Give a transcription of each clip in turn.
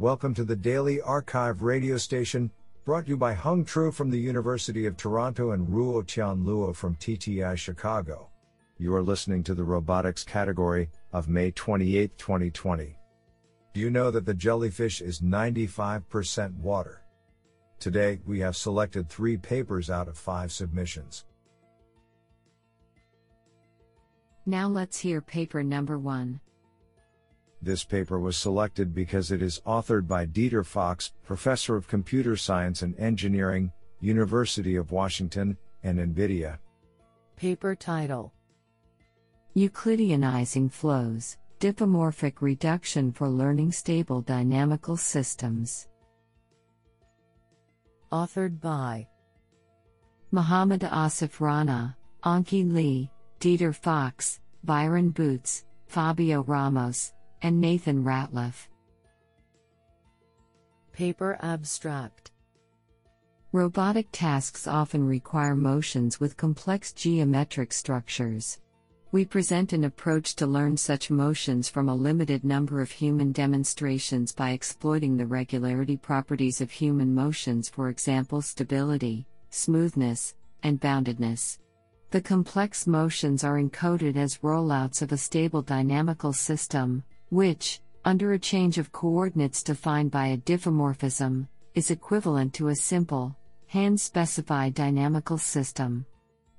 Welcome to the Daily arXiv radio station, brought to you by Hung Tru from the University of Toronto and Ruo Tian Luo from TTI Chicago. You are listening to the robotics category of May 28, 2020. Do you know that the jellyfish is 95% water? Today, we have selected three papers out of five submissions. Now let's hear paper number one. This paper was selected because it is authored by Dieter Fox, Professor of Computer Science and Engineering, University of Washington, and NVIDIA. Paper title Euclideanizing Flows Diffeomorphic Reduction for Learning Stable Dynamical Systems. Authored by Muhammad Asif Rana, Anqi Li, Dieter Fox, Byron Boots, Fabio Ramos, and Nathan Ratliff. Paper Abstract Robotic tasks often require motions with complex geometric structures. We present an approach to learn such motions from a limited number of human demonstrations by exploiting the regularity properties of human motions, for example, stability, smoothness, and boundedness. The complex motions are encoded as rollouts of a stable dynamical system, which, under a change of coordinates defined by a diffeomorphism, is equivalent to a simple, hand specified dynamical system.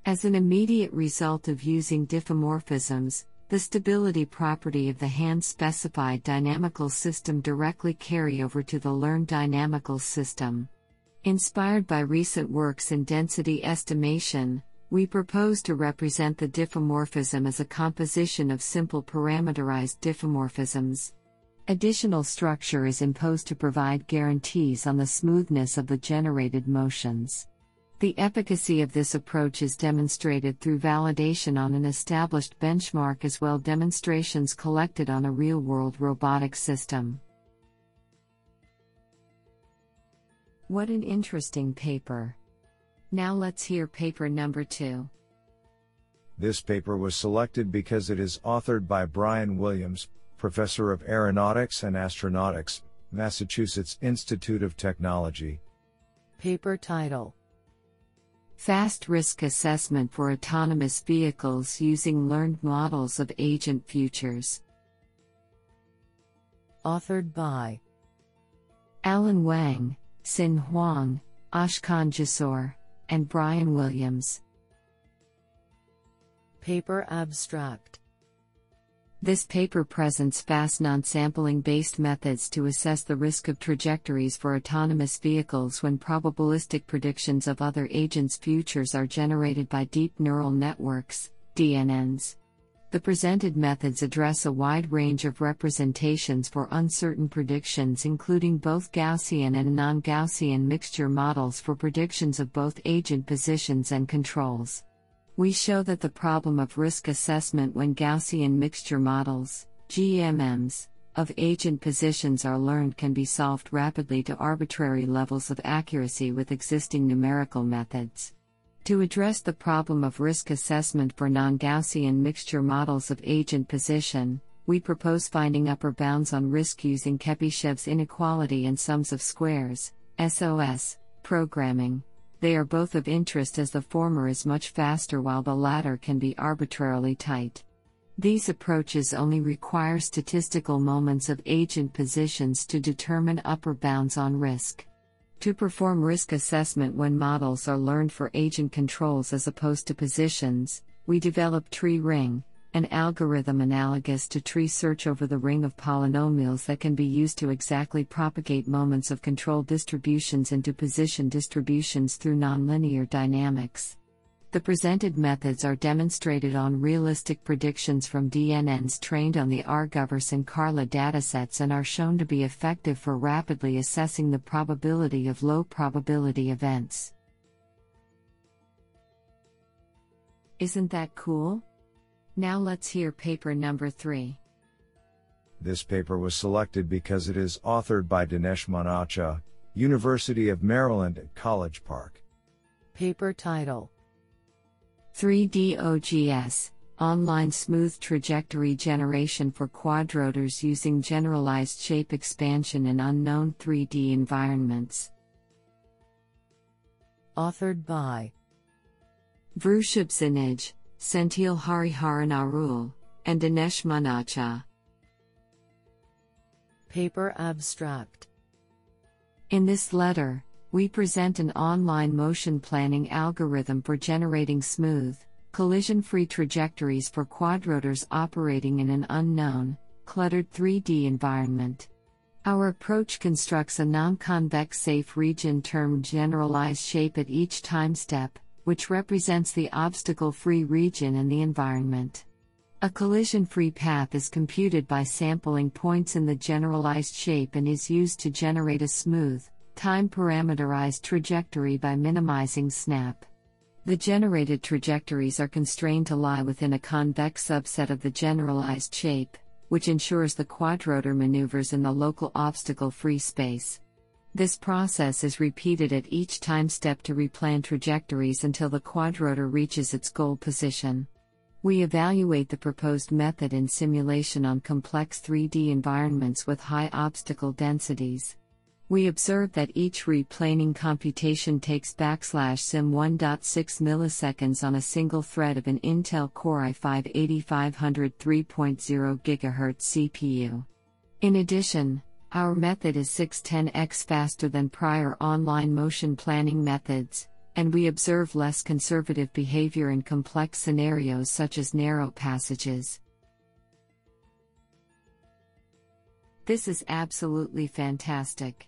As an immediate result of using diffeomorphisms, the stability property of the hand specified dynamical system directly carry over to the learned dynamical system. Inspired by recent works in density estimation, we propose to represent the diffeomorphism as a composition of simple parameterized diffeomorphisms. Additional structure is imposed to provide guarantees on the smoothness of the generated motions. The efficacy of this approach is demonstrated through validation on an established benchmark as well demonstrations collected on a real-world robotic system. What an interesting paper. Now let's hear paper number two. This paper was selected because it is authored by Brian Williams, Professor of Aeronautics and Astronautics, Massachusetts Institute of Technology. Paper title Fast Risk Assessment for Autonomous Vehicles Using Learned Models of Agent Futures. Authored by Allen Wang, Xin Huang, Ashkan Jasour and Brian Williams. Paper Abstract This paper presents fast non sampling based methods to assess the risk of trajectories for autonomous vehicles when probabilistic predictions of other agents' futures are generated by deep neural networks, DNNs. The presented methods address a wide range of representations for uncertain predictions, including both Gaussian and non Gaussian mixture models for predictions of both agent positions and controls. We show that the problem of risk assessment when Gaussian mixture models, GMMs, of agent positions are learned can be solved rapidly to arbitrary levels of accuracy with existing numerical methods. To address the problem of risk assessment for non Gaussian mixture models of agent position, we propose finding upper bounds on risk using Chebyshev's inequality and sums of squares, SOS, programming. They are both of interest as the former is much faster while the latter can be arbitrarily tight. These approaches only require statistical moments of agent positions to determine upper bounds on risk. To perform risk assessment when models are learned for agent controls as opposed to positions, we develop Tree Ring, an algorithm analogous to tree search over the ring of polynomials that can be used to exactly propagate moments of control distributions into position distributions through nonlinear dynamics. The presented methods are demonstrated on realistic predictions from DNNs trained on the Argoverse and Carla datasets and are shown to be effective for rapidly assessing the probability of low probability events. Isn't that cool? Now let's hear paper number 3. This paper was selected because it is authored by Dinesh Manocha, University of Maryland at College Park. Paper title 3D OGS Online smooth trajectory generation for quadrotors using generalized shape expansion in unknown 3D environments. Authored by Vrushabh Zinage, Senthil Hariharan Arul, and Dinesh Manocha. Paper Abstract In this letter, we present an online motion planning algorithm for generating smooth, collision free trajectories for quadrotors operating in an unknown, cluttered 3D environment. Our approach constructs a non convex safe region termed generalized shape at each time step, which represents the obstacle free region in the environment. A collision free path is computed by sampling points in the generalized shape and is used to generate a smooth, time parameterized trajectory by minimizing snap. The generated trajectories are constrained to lie within a convex subset of the generalized shape, which ensures the quadrotor maneuvers in the local obstacle free space. This process is repeated at each time step to replan trajectories until the quadrotor reaches its goal position. We evaluate the proposed method in simulation on complex 3D environments with high obstacle densities. We observe that each replaning computation takes backslash sim 1.6 milliseconds on a single thread of an Intel Core i5 8500 3.0 GHz CPU. In addition, our method is 610x faster than prior online motion planning methods, and we observe less conservative behavior in complex scenarios such as narrow passages. This is absolutely fantastic.